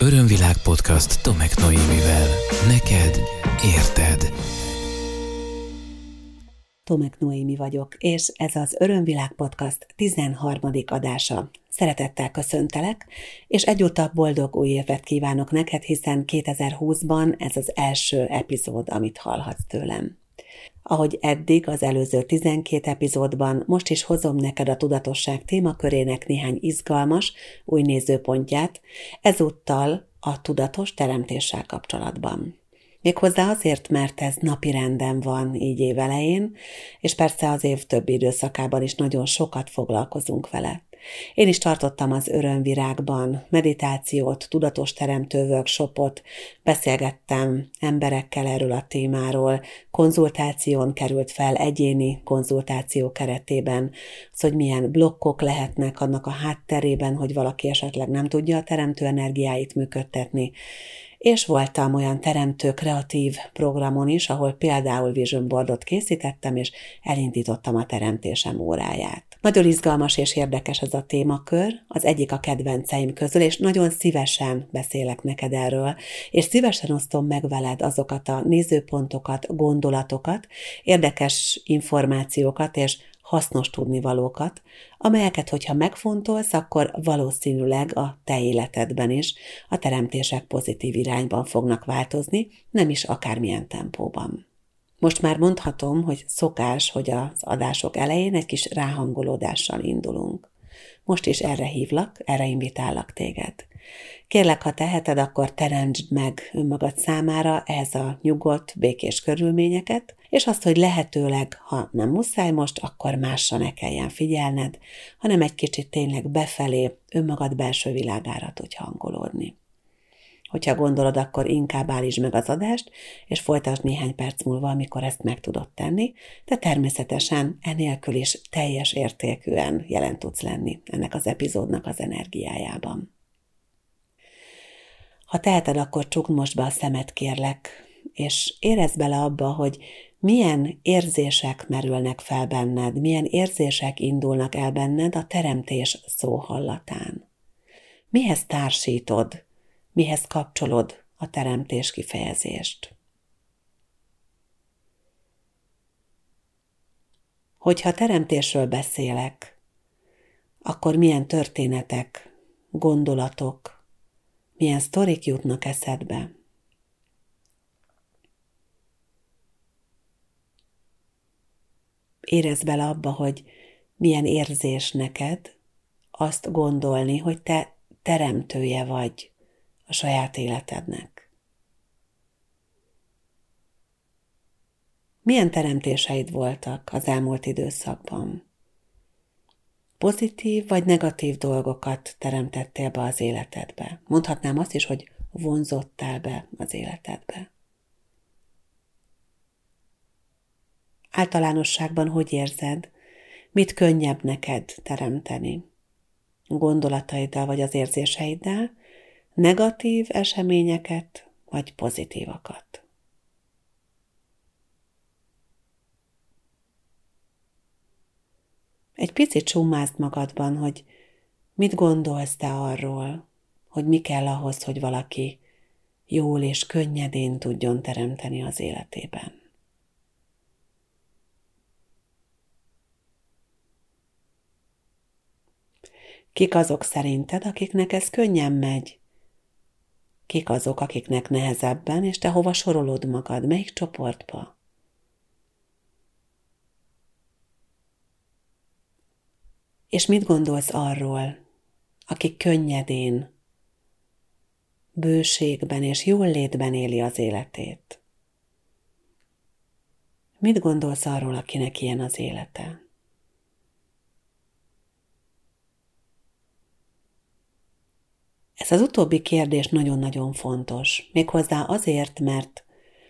Örömvilág podcast Tomek Noémivel. Neked érted. Tomek Noémi vagyok, és ez az Örömvilág podcast 13. adása. Szeretettel köszöntelek, és egyúttal boldog új évet kívánok neked, hiszen 2020-ban ez az első epizód, amit hallhatsz tőlem. Ahogy eddig az előző 12 epizódban, most is hozom neked a tudatosság témakörének néhány izgalmas, új nézőpontját, ezúttal a tudatos teremtéssel kapcsolatban. Méghozzá azért, mert ez napi renden van így évelején, és persze az év többi időszakában is nagyon sokat foglalkozunk vele. Én is tartottam az örömvirágban. Meditációt, tudatos teremtő workshopot, beszélgettem emberekkel erről a témáról, konzultáción került fel egyéni konzultáció keretében, az, hogy milyen blokkok lehetnek annak a hátterében, hogy valaki esetleg nem tudja a teremtő energiáit működtetni, és voltam olyan teremtő kreatív programon is, ahol például Vision Boardot készítettem, és elindítottam a teremtésem óráját. Nagyon izgalmas és érdekes ez a témakör, az egyik a kedvenceim közül, és nagyon szívesen beszélek neked erről, és szívesen osztom meg veled azokat a nézőpontokat, gondolatokat, érdekes információkat és hasznos tudnivalókat, amelyeket, hogyha megfontolsz, akkor valószínűleg a te életedben is a teremtések pozitív irányban fognak változni, nem is akármilyen tempóban. Most már mondhatom, hogy szokás, hogy az adások elején egy kis ráhangolódással indulunk. Most is erre hívlak, erre invitállak téged. Kérlek, ha teheted, akkor teremtsd meg önmagad számára ehhez a nyugodt, békés körülményeket, és azt, hogy lehetőleg, ha nem muszáj most, akkor másra ne kelljen figyelned, hanem egy kicsit tényleg befelé, önmagad belső világára tudj hangolódni. Hogyha gondolod, akkor inkább állítsd meg az adást, és folytasd néhány perc múlva, amikor ezt meg tudod tenni, de természetesen enélkül is teljes értékűen jelen tudsz lenni ennek az epizódnak az energiájában. Ha teheted, akkor csukd most be a szemet, kérlek, és érezd bele abba, hogy milyen érzések merülnek fel benned, milyen érzések indulnak el benned a teremtés szó hallatán. Mihez társítod mihez kapcsolod a teremtés kifejezést. Hogyha teremtésről beszélek, akkor milyen történetek, gondolatok, milyen sztorik jutnak eszedbe. Érezd bele abba, hogy milyen érzés neked azt gondolni, hogy te teremtője vagy a saját életednek. Milyen teremtéseid voltak az elmúlt időszakban? Pozitív vagy negatív dolgokat teremtettél be az életedbe? Mondhatnám azt is, hogy vonzottál be az életedbe. Általánosságban hogy érzed, mit könnyebb neked teremteni? Gondolataiddal vagy az érzéseiddel, negatív eseményeket, vagy pozitívakat. Egy picit csumázd magadban, hogy mit gondolsz te arról, hogy mi kell ahhoz, hogy valaki jól és könnyedén tudjon teremteni az életében. Kik azok szerinted, akiknek ez könnyen megy, Kik azok, akiknek nehezebben, és te hova sorolod magad, melyik csoportba? És mit gondolsz arról, aki könnyedén, bőségben és jól létben éli az életét? Mit gondolsz arról, akinek ilyen az élete? Ez az utóbbi kérdés nagyon-nagyon fontos, méghozzá azért, mert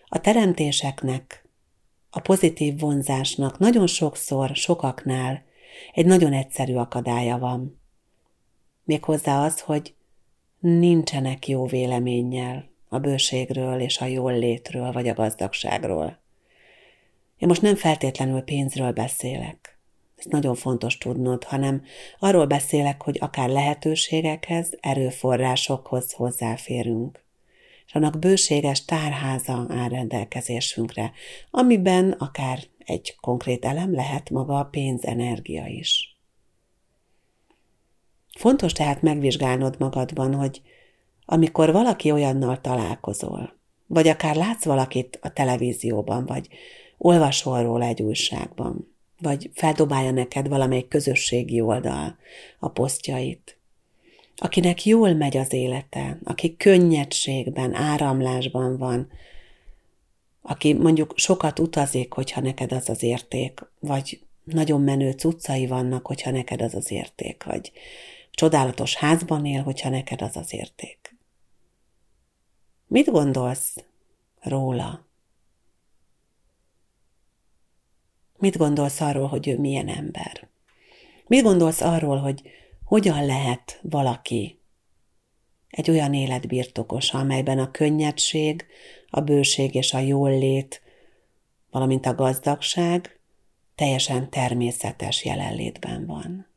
a teremtéseknek, a pozitív vonzásnak nagyon sokszor, sokaknál egy nagyon egyszerű akadálya van. Méghozzá az, hogy nincsenek jó véleménnyel a bőségről és a jól létről vagy a gazdagságról. Én most nem feltétlenül pénzről beszélek. Ezt nagyon fontos tudnod, hanem arról beszélek, hogy akár lehetőségekhez, erőforrásokhoz hozzáférünk. És annak bőséges tárháza áll rendelkezésünkre, amiben akár egy konkrét elem lehet maga a pénzenergia is. Fontos tehát megvizsgálnod magadban, hogy amikor valaki olyannal találkozol, vagy akár látsz valakit a televízióban, vagy olvasol róla egy újságban, vagy feldobálja neked valamelyik közösségi oldal a posztjait, akinek jól megy az élete, aki könnyedségben, áramlásban van, aki mondjuk sokat utazik, hogyha neked az az érték, vagy nagyon menő cuccai vannak, hogyha neked az az érték, vagy csodálatos házban él, hogyha neked az az érték. Mit gondolsz róla? Mit gondolsz arról, hogy ő milyen ember? Mit gondolsz arról, hogy hogyan lehet valaki egy olyan élet birtokosa, amelyben a könnyedség, a bőség és a jólét, valamint a gazdagság teljesen természetes jelenlétben van.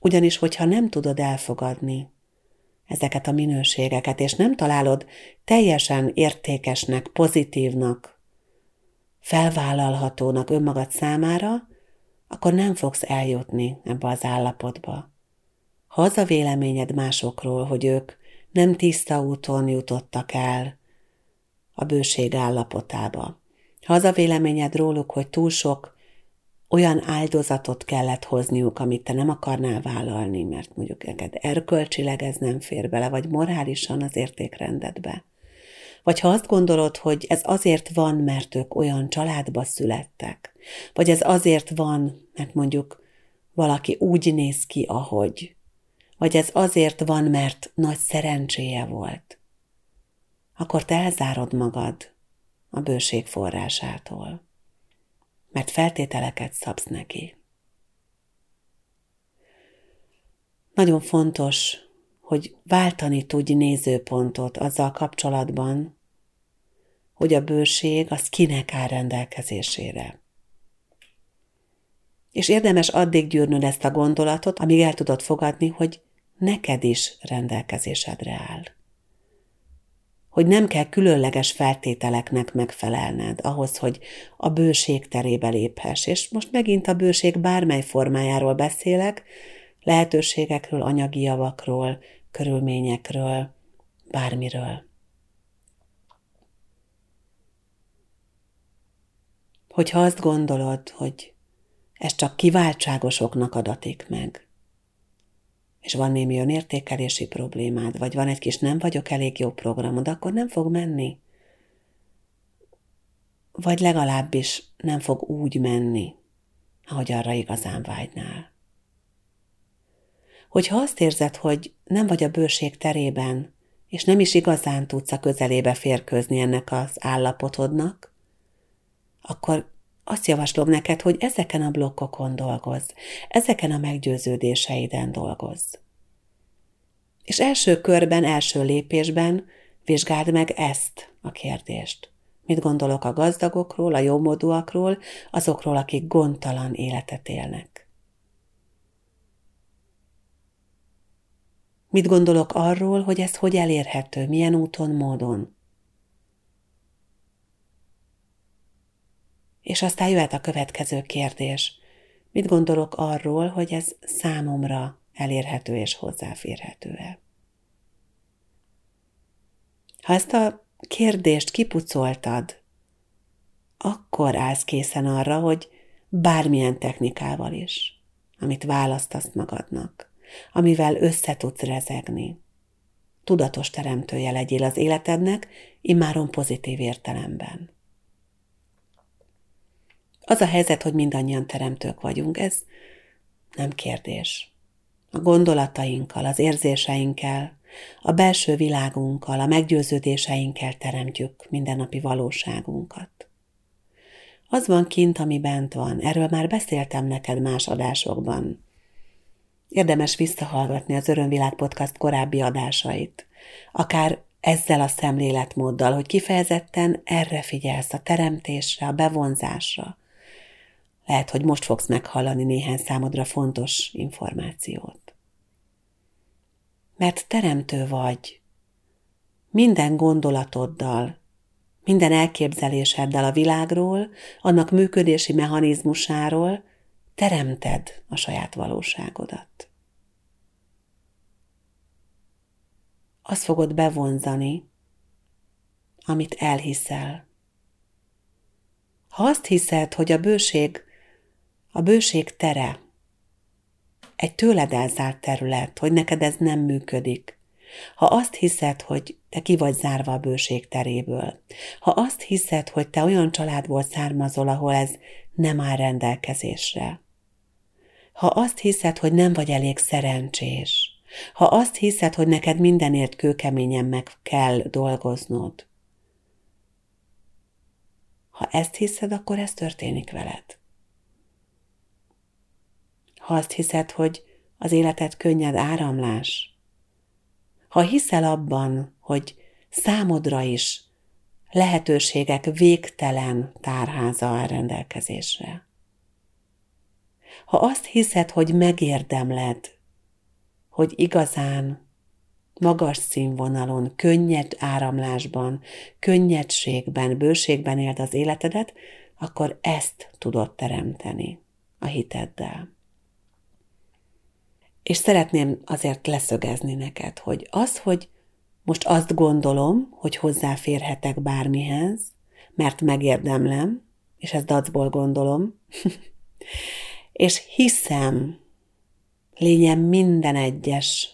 Ugyanis, hogyha nem tudod elfogadni ezeket a minőségeket, és nem találod teljesen értékesnek, pozitívnak, felvállalhatónak önmagad számára, akkor nem fogsz eljutni ebbe az állapotba. Ha az a véleményed másokról, hogy ők nem tiszta úton jutottak el a bőség állapotába, ha az a véleményed róluk, hogy túl sok olyan áldozatot kellett hozniuk, amit te nem akarnál vállalni, mert mondjuk neked erkölcsileg ez nem fér bele, vagy morálisan az értékrendedbe. Vagy ha azt gondolod, hogy ez azért van, mert ők olyan családba születtek, vagy ez azért van, mert mondjuk valaki úgy néz ki, ahogy, vagy ez azért van, mert nagy szerencséje volt, akkor te elzárod magad a bőség forrásától mert feltételeket szabsz neki. Nagyon fontos, hogy váltani tudj nézőpontot azzal kapcsolatban, hogy a bőség az kinek áll rendelkezésére. És érdemes addig gyűrnöd ezt a gondolatot, amíg el tudod fogadni, hogy neked is rendelkezésedre áll hogy nem kell különleges feltételeknek megfelelned ahhoz, hogy a bőség terébe léphess. És most megint a bőség bármely formájáról beszélek, lehetőségekről, anyagi javakról, körülményekről, bármiről. Hogyha azt gondolod, hogy ez csak kiváltságosoknak adatik meg, és van némi önértékelési problémád, vagy van egy kis nem vagyok elég jó programod, akkor nem fog menni. Vagy legalábbis nem fog úgy menni, ahogy arra igazán vágynál. Hogyha azt érzed, hogy nem vagy a bőség terében, és nem is igazán tudsz a közelébe férkőzni ennek az állapotodnak, akkor azt javaslom neked, hogy ezeken a blokkokon dolgozz, ezeken a meggyőződéseiden dolgozz. És első körben, első lépésben vizsgáld meg ezt a kérdést. Mit gondolok a gazdagokról, a jómódúakról, azokról, akik gondtalan életet élnek? Mit gondolok arról, hogy ez hogy elérhető, milyen úton, módon? És aztán jöhet a következő kérdés. Mit gondolok arról, hogy ez számomra elérhető és hozzáférhető-e? Ha ezt a kérdést kipucoltad, akkor állsz készen arra, hogy bármilyen technikával is, amit választasz magadnak, amivel össze tudsz rezegni. Tudatos teremtője legyél az életednek, immáron pozitív értelemben. Az a helyzet, hogy mindannyian teremtők vagyunk, ez nem kérdés. A gondolatainkkal, az érzéseinkkel, a belső világunkkal, a meggyőződéseinkkel teremtjük mindennapi valóságunkat. Az van kint, ami bent van, erről már beszéltem neked más adásokban. Érdemes visszahallgatni az Örömvilág Podcast korábbi adásait. Akár ezzel a szemléletmóddal, hogy kifejezetten erre figyelsz, a teremtésre, a bevonzásra. Lehet, hogy most fogsz meghallani néhány számodra fontos információt. Mert teremtő vagy. Minden gondolatoddal, minden elképzeléseddel a világról, annak működési mechanizmusáról teremted a saját valóságodat. Azt fogod bevonzani, amit elhiszel. Ha azt hiszed, hogy a bőség, a bőség tere egy tőled elzárt terület, hogy neked ez nem működik, ha azt hiszed, hogy te ki vagy zárva a bőség teréből, ha azt hiszed, hogy te olyan családból származol, ahol ez nem áll rendelkezésre, ha azt hiszed, hogy nem vagy elég szerencsés, ha azt hiszed, hogy neked mindenért kőkeményen meg kell dolgoznod, ha ezt hiszed, akkor ez történik veled. Ha azt hiszed, hogy az életed könnyed áramlás, ha hiszel abban, hogy számodra is lehetőségek végtelen tárháza a rendelkezésre, ha azt hiszed, hogy megérdemled, hogy igazán magas színvonalon, könnyed áramlásban, könnyedségben, bőségben éld az életedet, akkor ezt tudod teremteni a hiteddel. És szeretném azért leszögezni neked, hogy az, hogy most azt gondolom, hogy hozzáférhetek bármihez, mert megérdemlem, és ezt dacból gondolom, és hiszem lényem minden egyes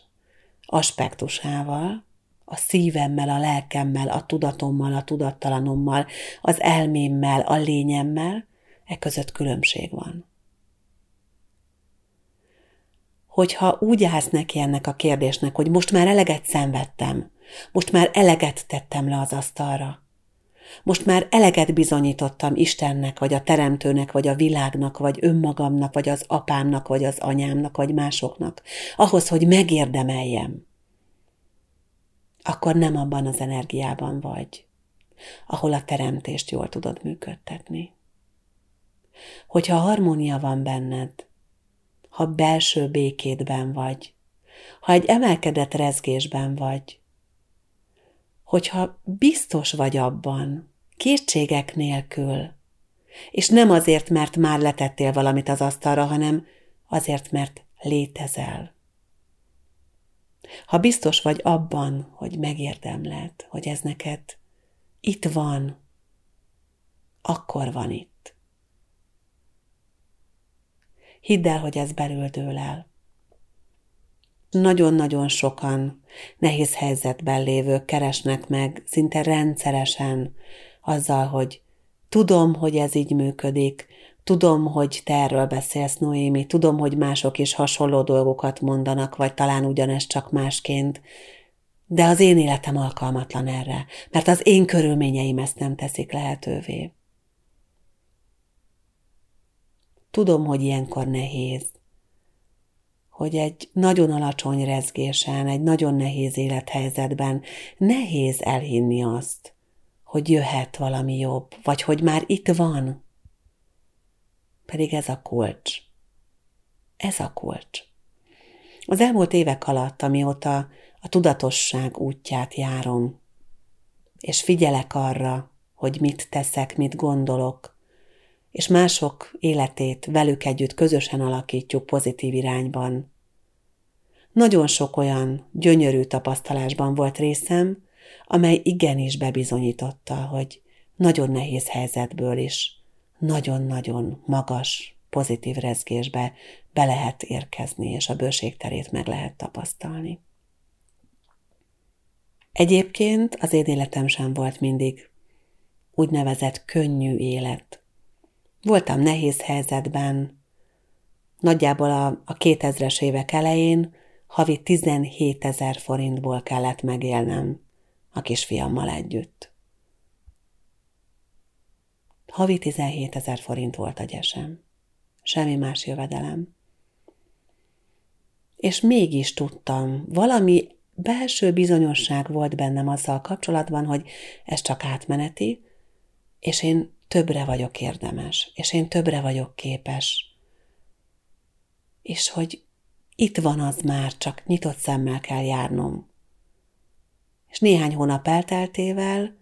aspektusával, a szívemmel, a lelkemmel, a tudatommal, a tudattalanommal, az elmémmel, a lényemmel, e között különbség van. Hogyha úgy állsz neki ennek a kérdésnek, hogy most már eleget szenvedtem, most már eleget tettem le az asztalra, most már eleget bizonyítottam Istennek, vagy a Teremtőnek, vagy a világnak, vagy önmagamnak, vagy az apámnak, vagy az anyámnak, vagy másoknak, ahhoz, hogy megérdemeljem. Akkor nem abban az energiában vagy, ahol a teremtést jól tudod működtetni. Hogyha harmónia van benned, ha belső békédben vagy, ha egy emelkedett rezgésben vagy, hogyha biztos vagy abban, kétségek nélkül, és nem azért, mert már letettél valamit az asztalra, hanem azért, mert létezel. Ha biztos vagy abban, hogy megérdemled, hogy ez neked itt van, akkor van itt. Hidd el, hogy ez belül el nagyon-nagyon sokan nehéz helyzetben lévők keresnek meg szinte rendszeresen azzal, hogy tudom, hogy ez így működik, tudom, hogy te erről beszélsz, Noémi, tudom, hogy mások is hasonló dolgokat mondanak, vagy talán ugyanez csak másként, de az én életem alkalmatlan erre, mert az én körülményeim ezt nem teszik lehetővé. Tudom, hogy ilyenkor nehéz, hogy egy nagyon alacsony rezgésen, egy nagyon nehéz élethelyzetben nehéz elhinni azt, hogy jöhet valami jobb, vagy hogy már itt van. Pedig ez a kulcs. Ez a kulcs. Az elmúlt évek alatt, amióta a tudatosság útját járom, és figyelek arra, hogy mit teszek, mit gondolok, és mások életét velük együtt közösen alakítjuk pozitív irányban. Nagyon sok olyan gyönyörű tapasztalásban volt részem, amely igenis bebizonyította, hogy nagyon nehéz helyzetből is nagyon-nagyon magas, pozitív rezgésbe be lehet érkezni, és a bőségterét meg lehet tapasztalni. Egyébként az én életem sem volt mindig úgynevezett könnyű élet. Voltam nehéz helyzetben. Nagyjából a, a 2000-es évek elején havi 17 ezer forintból kellett megélnem a kisfiammal együtt. Havi 17 ezer forint volt a gyesem. Semmi más jövedelem. És mégis tudtam, valami belső bizonyosság volt bennem azzal kapcsolatban, hogy ez csak átmeneti, és én többre vagyok érdemes, és én többre vagyok képes. És hogy itt van az már, csak nyitott szemmel kell járnom. És néhány hónap elteltével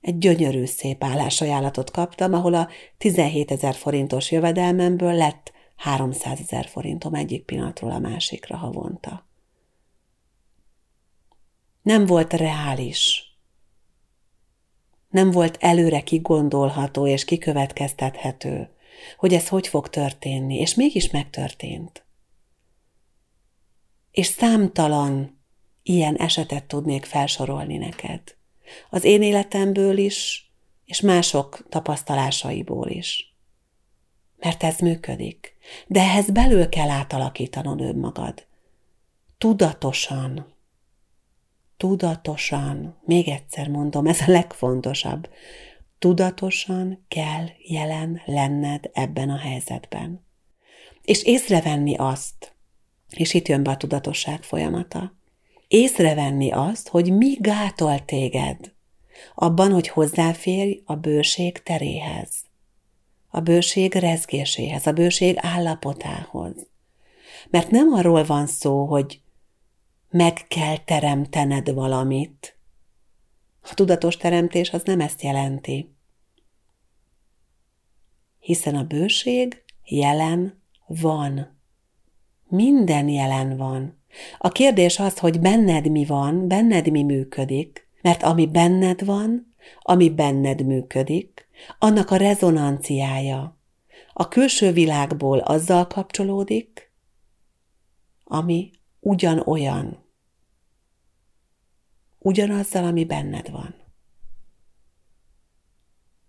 egy gyönyörű szép állásajánlatot kaptam, ahol a 17 ezer forintos jövedelmemből lett 300 ezer forintom egyik pillanatról a másikra havonta. Nem volt reális. Nem volt előre kigondolható és kikövetkeztethető, hogy ez hogy fog történni, és mégis megtörtént. És számtalan ilyen esetet tudnék felsorolni neked. Az én életemből is, és mások tapasztalásaiból is. Mert ez működik. De ehhez belül kell átalakítanod önmagad. Tudatosan. Tudatosan. Még egyszer mondom, ez a legfontosabb. Tudatosan kell jelen lenned ebben a helyzetben. És észrevenni azt, és itt jön be a tudatosság folyamata, észrevenni azt, hogy mi gátol téged abban, hogy hozzáférj a bőség teréhez, a bőség rezgéséhez, a bőség állapotához. Mert nem arról van szó, hogy meg kell teremtened valamit. A tudatos teremtés az nem ezt jelenti. Hiszen a bőség jelen van. Minden jelen van. A kérdés az, hogy benned mi van, benned mi működik, mert ami benned van, ami benned működik, annak a rezonanciája a külső világból azzal kapcsolódik, ami ugyanolyan, ugyanazzal, ami benned van.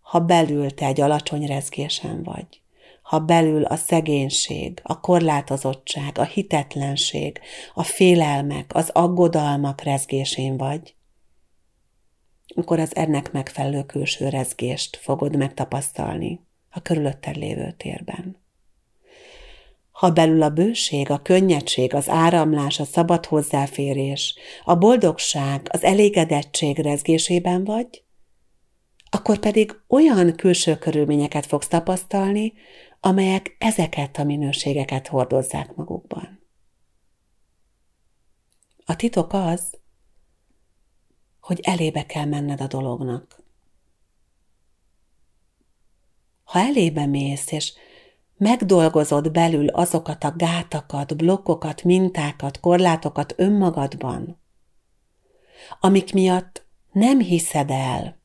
Ha belül te egy alacsony rezgésen vagy, ha belül a szegénység, a korlátozottság, a hitetlenség, a félelmek, az aggodalmak rezgésén vagy, akkor az ennek megfelelő külső rezgést fogod megtapasztalni a körülötted lévő térben. Ha belül a bőség, a könnyedség, az áramlás, a szabad hozzáférés, a boldogság, az elégedettség rezgésében vagy, akkor pedig olyan külső körülményeket fogsz tapasztalni, amelyek ezeket a minőségeket hordozzák magukban. A titok az, hogy elébe kell menned a dolognak. Ha elébe mész, és megdolgozod belül azokat a gátakat, blokkokat, mintákat, korlátokat önmagadban, amik miatt nem hiszed el,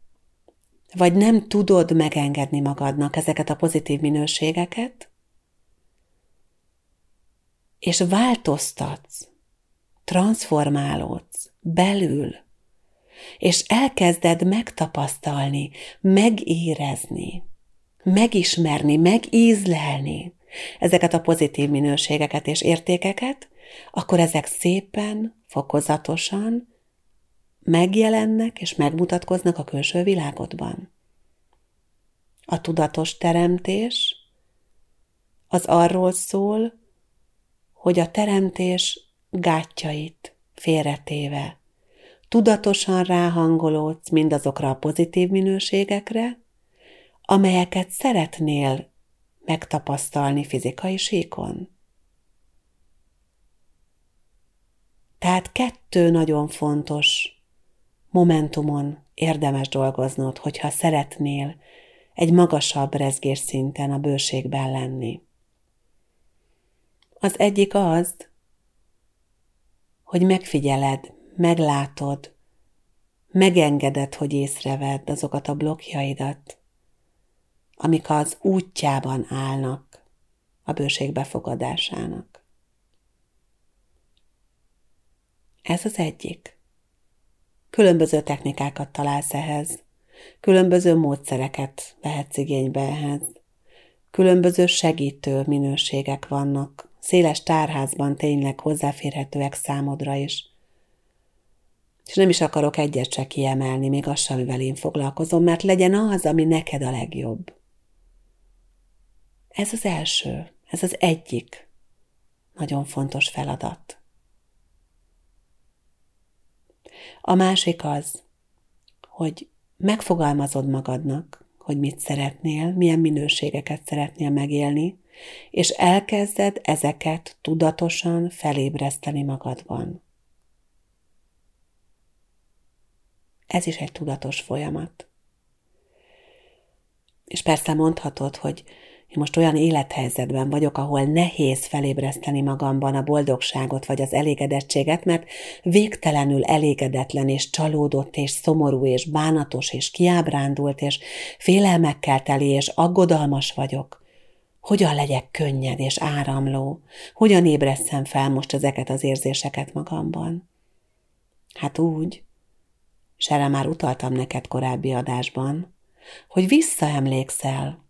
vagy nem tudod megengedni magadnak ezeket a pozitív minőségeket, és változtatsz, transformálódsz belül, és elkezded megtapasztalni, megérezni, megismerni, megízlelni ezeket a pozitív minőségeket és értékeket, akkor ezek szépen, fokozatosan megjelennek és megmutatkoznak a külső világodban. A tudatos teremtés az arról szól, hogy a teremtés gátjait félretéve, tudatosan ráhangolódsz mindazokra a pozitív minőségekre, amelyeket szeretnél megtapasztalni fizikai síkon. Tehát kettő nagyon fontos momentumon érdemes dolgoznod, hogyha szeretnél egy magasabb rezgés szinten a bőségben lenni. Az egyik az, hogy megfigyeled, meglátod, megengeded, hogy észrevedd azokat a blokkjaidat, amik az útjában állnak a bőség befogadásának. Ez az egyik. Különböző technikákat találsz ehhez, különböző módszereket vehetsz igénybe ehhez. Különböző segítő minőségek vannak, széles tárházban tényleg hozzáférhetőek számodra is. És nem is akarok egyet se kiemelni, még azt amivel én foglalkozom, mert legyen az, ami neked a legjobb. Ez az első, ez az egyik nagyon fontos feladat. A másik az, hogy megfogalmazod magadnak, hogy mit szeretnél, milyen minőségeket szeretnél megélni, és elkezded ezeket tudatosan felébreszteni magadban. Ez is egy tudatos folyamat. És persze mondhatod, hogy én most olyan élethelyzetben vagyok, ahol nehéz felébreszteni magamban a boldogságot vagy az elégedettséget, mert végtelenül elégedetlen és csalódott és szomorú és bánatos és kiábrándult és félelmekkel teli és aggodalmas vagyok. Hogyan legyek könnyed és áramló? Hogyan ébreszem fel most ezeket az érzéseket magamban? Hát úgy, és már utaltam neked korábbi adásban, hogy visszaemlékszel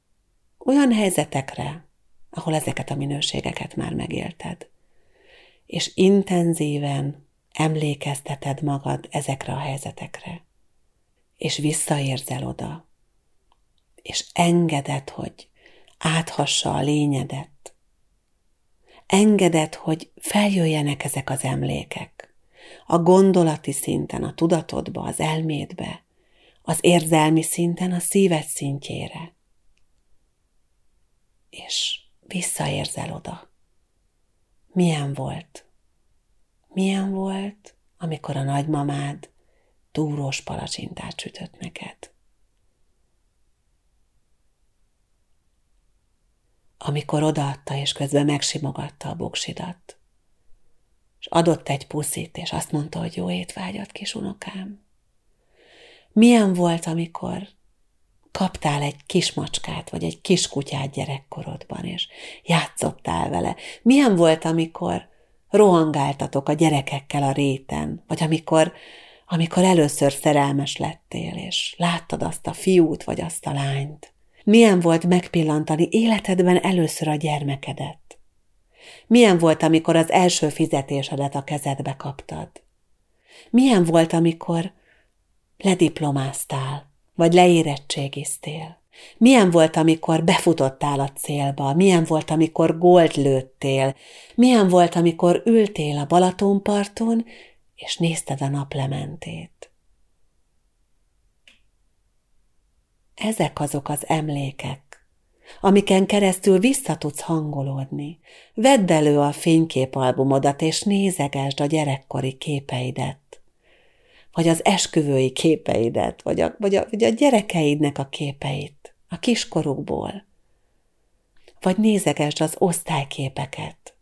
olyan helyzetekre, ahol ezeket a minőségeket már megélted, és intenzíven emlékezteted magad ezekre a helyzetekre, és visszaérzel oda, és engeded, hogy áthassa a lényedet, engeded, hogy feljöjjenek ezek az emlékek, a gondolati szinten, a tudatodba, az elmédbe, az érzelmi szinten, a szíved szintjére és visszaérzel oda. Milyen volt? Milyen volt, amikor a nagymamád túrós palacsintát sütött neked? Amikor odaadta, és közben megsimogatta a boksidat, és adott egy puszit, és azt mondta, hogy jó étvágyat, kis unokám. Milyen volt, amikor kaptál egy kis macskát, vagy egy kis kutyát gyerekkorodban, és játszottál vele. Milyen volt, amikor rohangáltatok a gyerekekkel a réten, vagy amikor, amikor először szerelmes lettél, és láttad azt a fiút, vagy azt a lányt? Milyen volt megpillantani életedben először a gyermekedet? Milyen volt, amikor az első fizetésedet a kezedbe kaptad? Milyen volt, amikor lediplomáztál, vagy leérettségiztél? Milyen volt, amikor befutottál a célba? Milyen volt, amikor gólt lőttél? Milyen volt, amikor ültél a Balatonparton, és nézted a naplementét? Ezek azok az emlékek, amiken keresztül vissza tudsz hangolódni. Vedd elő a fényképalbumodat, és nézegesd a gyerekkori képeidet vagy az esküvői képeidet, vagy a, vagy, a, vagy a gyerekeidnek a képeit, a kiskorukból, vagy nézegesd az osztályképeket,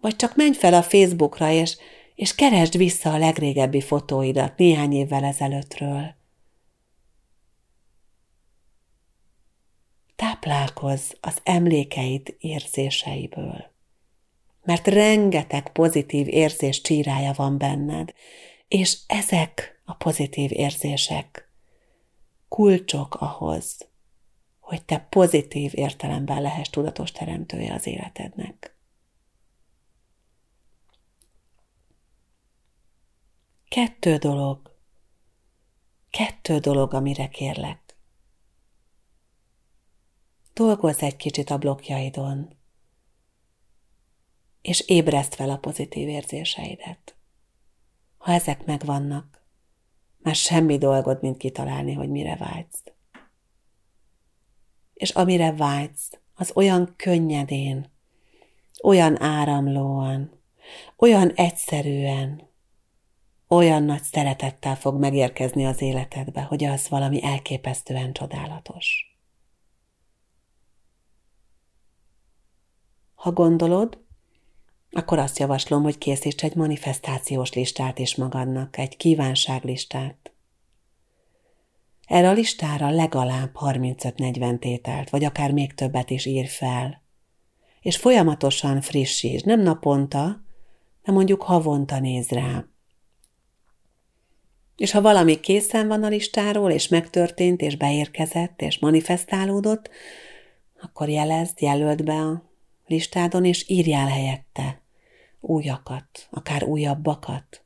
vagy csak menj fel a Facebookra, és, és keresd vissza a legrégebbi fotóidat néhány évvel ezelőttről. Táplálkozz az emlékeid érzéseiből, mert rengeteg pozitív érzés csírája van benned, és ezek a pozitív érzések kulcsok ahhoz, hogy te pozitív értelemben lehess tudatos teremtője az életednek. Kettő dolog, kettő dolog, amire kérlek. Dolgozz egy kicsit a blokkjaidon, és ébreszt fel a pozitív érzéseidet. Ha ezek megvannak, már semmi dolgod, mint kitalálni, hogy mire vágysz. És amire vágysz, az olyan könnyedén, olyan áramlóan, olyan egyszerűen, olyan nagy szeretettel fog megérkezni az életedbe, hogy az valami elképesztően csodálatos. Ha gondolod, akkor azt javaslom, hogy készíts egy manifestációs listát is magadnak, egy kívánságlistát. Erre a listára legalább 35-40 tételt, vagy akár még többet is ír fel. És folyamatosan frissíts, nem naponta, de mondjuk havonta néz rá. És ha valami készen van a listáról, és megtörtént, és beérkezett, és manifestálódott, akkor jelezd, jelöld be a listádon, és írjál helyette újakat, akár újabbakat.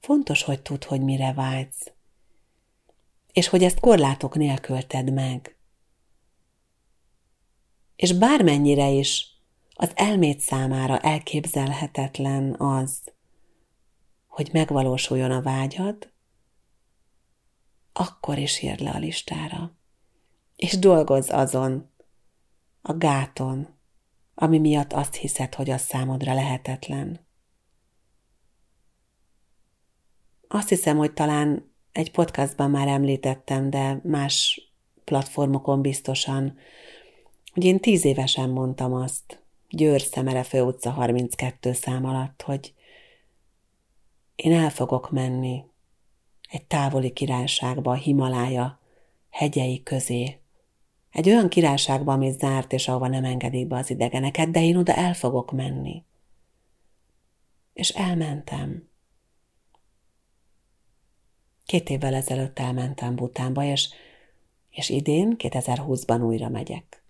Fontos, hogy tudd, hogy mire vágysz, és hogy ezt korlátok nélkül tedd meg. És bármennyire is az elmét számára elképzelhetetlen az, hogy megvalósuljon a vágyad, akkor is írd le a listára. És dolgozz azon, a gáton, ami miatt azt hiszed, hogy az számodra lehetetlen. Azt hiszem, hogy talán egy podcastban már említettem, de más platformokon biztosan, hogy én tíz évesen mondtam azt, Győr Szemere főutca 32 szám alatt, hogy én el fogok menni egy távoli királyságba, a Himalája hegyei közé. Egy olyan királyságba, ami zárt, és ahova nem engedik be az idegeneket, de én oda el fogok menni. És elmentem. Két évvel ezelőtt elmentem Butánba, és, és idén, 2020-ban újra megyek.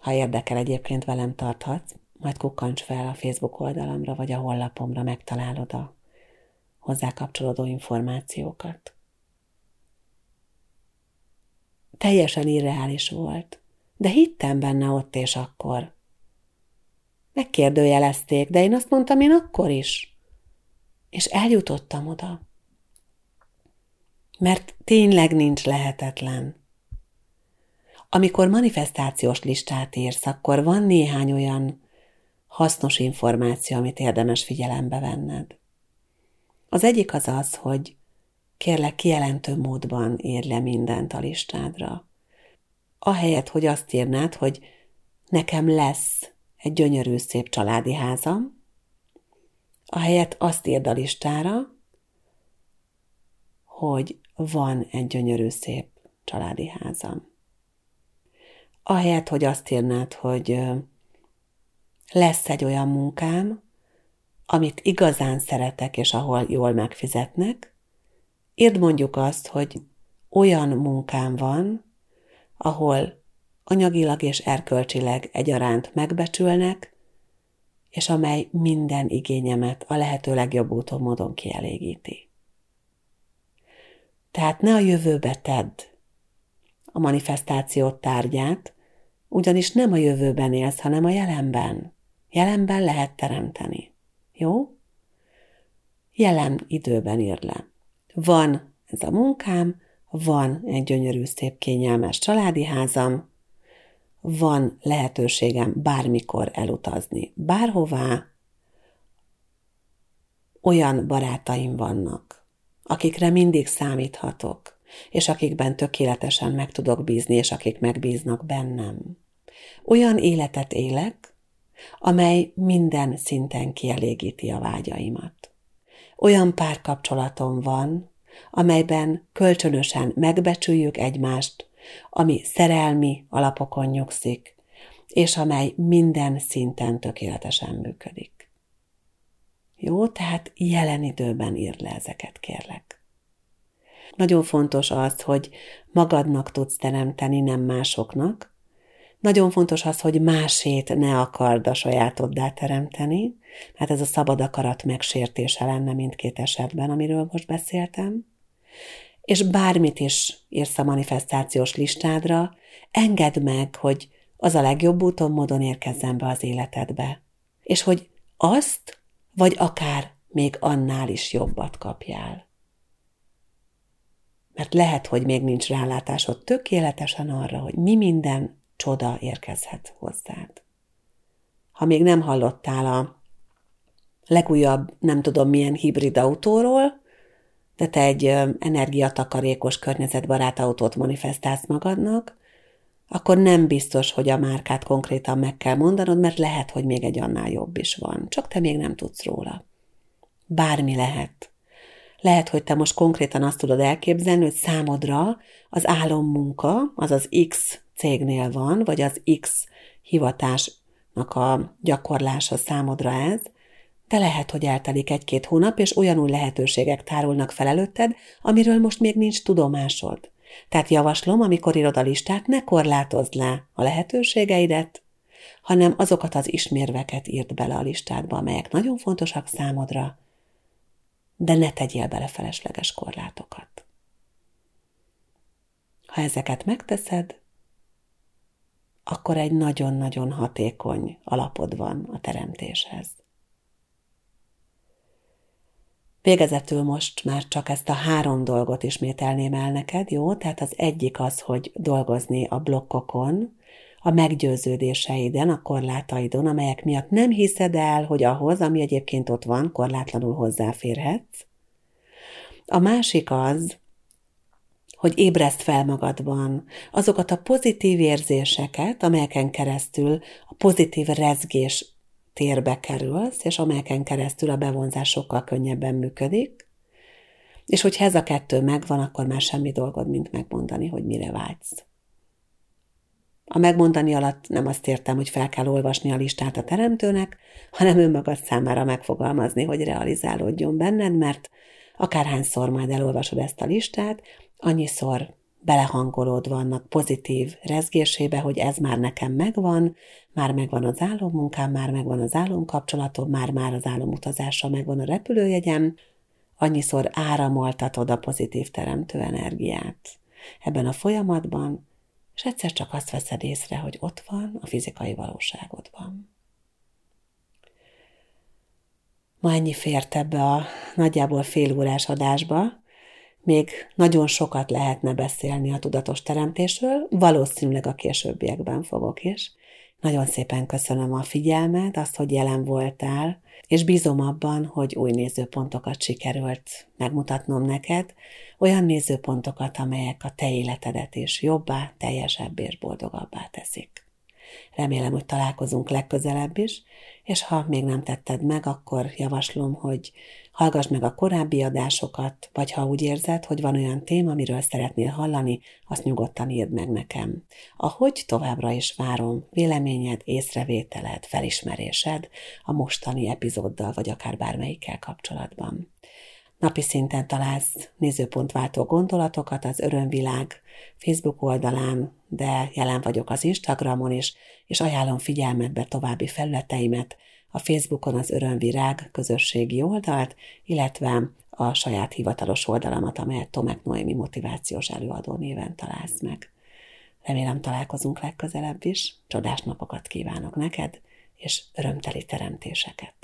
Ha érdekel egyébként velem tarthatsz, majd kukkancs fel a Facebook oldalamra, vagy a honlapomra megtalálod a hozzá kapcsolódó információkat. Teljesen irreális volt, de hittem benne ott és akkor. Megkérdőjelezték, de én azt mondtam, én akkor is. És eljutottam oda. Mert tényleg nincs lehetetlen. Amikor manifestációs listát írsz, akkor van néhány olyan hasznos információ, amit érdemes figyelembe venned. Az egyik az az, hogy kérlek kijelentő módban írj le mindent a listádra. Ahelyett, hogy azt írnád, hogy nekem lesz egy gyönyörű szép családi házam, ahelyett azt írd a listára, hogy van egy gyönyörű szép családi házam. Ahelyett, hogy azt írnád, hogy lesz egy olyan munkám, amit igazán szeretek, és ahol jól megfizetnek, írd mondjuk azt, hogy olyan munkám van, ahol anyagilag és erkölcsileg egyaránt megbecsülnek, és amely minden igényemet a lehető legjobb úton módon kielégíti. Tehát ne a jövőbe tedd a manifestációt tárgyát, ugyanis nem a jövőben élsz, hanem a jelenben. Jelenben lehet teremteni. Jó? Jelen időben ír le. Van ez a munkám, van egy gyönyörű, szép, kényelmes családi házam, van lehetőségem bármikor elutazni bárhová, olyan barátaim vannak, akikre mindig számíthatok, és akikben tökéletesen meg tudok bízni, és akik megbíznak bennem. Olyan életet élek, amely minden szinten kielégíti a vágyaimat. Olyan párkapcsolatom van, amelyben kölcsönösen megbecsüljük egymást, ami szerelmi alapokon nyugszik, és amely minden szinten tökéletesen működik. Jó, tehát jelen időben írd le ezeket, kérlek. Nagyon fontos az, hogy magadnak tudsz teremteni, nem másoknak, nagyon fontos az, hogy másét ne akard a sajátoddá teremteni, mert ez a szabad akarat megsértése lenne mindkét esetben, amiről most beszéltem. És bármit is írsz a manifestációs listádra, engedd meg, hogy az a legjobb úton, módon érkezzen be az életedbe. És hogy azt, vagy akár még annál is jobbat kapjál. Mert lehet, hogy még nincs rálátásod tökéletesen arra, hogy mi minden csoda érkezhet hozzád. Ha még nem hallottál a legújabb, nem tudom milyen hibrid autóról, de te egy energiatakarékos, környezetbarát autót manifestálsz magadnak, akkor nem biztos, hogy a márkát konkrétan meg kell mondanod, mert lehet, hogy még egy annál jobb is van, csak te még nem tudsz róla. Bármi lehet. Lehet, hogy te most konkrétan azt tudod elképzelni, hogy számodra az álommunka, az az X cégnél van, vagy az X hivatásnak a gyakorlása számodra ez, de lehet, hogy eltelik egy-két hónap, és olyan új lehetőségek tárulnak fel előtted, amiről most még nincs tudomásod. Tehát javaslom, amikor írod a listát, ne korlátozd le a lehetőségeidet, hanem azokat az ismérveket írd bele a listádba, amelyek nagyon fontosak számodra, de ne tegyél bele felesleges korlátokat. Ha ezeket megteszed, akkor egy nagyon-nagyon hatékony alapod van a teremtéshez. Végezetül most már csak ezt a három dolgot ismételném el neked, jó? Tehát az egyik az, hogy dolgozni a blokkokon, a meggyőződéseiden, a korlátaidon, amelyek miatt nem hiszed el, hogy ahhoz, ami egyébként ott van, korlátlanul hozzáférhetsz. A másik az, hogy ébreszt fel magadban azokat a pozitív érzéseket, amelyeken keresztül a pozitív rezgés térbe kerülsz, és amelyeken keresztül a bevonzás sokkal könnyebben működik, és hogyha ez a kettő megvan, akkor már semmi dolgod, mint megmondani, hogy mire vágysz. A megmondani alatt nem azt értem, hogy fel kell olvasni a listát a teremtőnek, hanem önmagad számára megfogalmazni, hogy realizálódjon benned, mert akárhányszor majd elolvasod ezt a listát, annyiszor belehangolódva annak pozitív rezgésébe, hogy ez már nekem megvan, már megvan az álommunkám, már megvan az álomkapcsolatom, már-már az álomutazása megvan a repülőjegyem, annyiszor áramoltatod a pozitív teremtő energiát ebben a folyamatban, és egyszer csak azt veszed észre, hogy ott van a fizikai valóságodban. Ma ennyi fért ebbe a nagyjából fél órás adásba, még nagyon sokat lehetne beszélni a tudatos teremtésről, valószínűleg a későbbiekben fogok is. Nagyon szépen köszönöm a figyelmet, azt, hogy jelen voltál, és bízom abban, hogy új nézőpontokat sikerült megmutatnom neked, olyan nézőpontokat, amelyek a te életedet is jobbá, teljesebb és boldogabbá teszik. Remélem, hogy találkozunk legközelebb is, és ha még nem tetted meg, akkor javaslom, hogy hallgass meg a korábbi adásokat, vagy ha úgy érzed, hogy van olyan téma, amiről szeretnél hallani, azt nyugodtan írd meg nekem. Ahogy továbbra is várom véleményed, észrevételed, felismerésed a mostani epizóddal, vagy akár bármelyikkel kapcsolatban. Napi szinten találsz nézőpontváltó gondolatokat az Örömvilág Facebook oldalán, de jelen vagyok az Instagramon is, és ajánlom figyelmetbe további felületeimet, a Facebookon az Örömvirág közösségi oldalt, illetve a saját hivatalos oldalamat, amelyet Tomek Noémi motivációs előadó néven találsz meg. Remélem találkozunk legközelebb is, csodás napokat kívánok neked, és örömteli teremtéseket.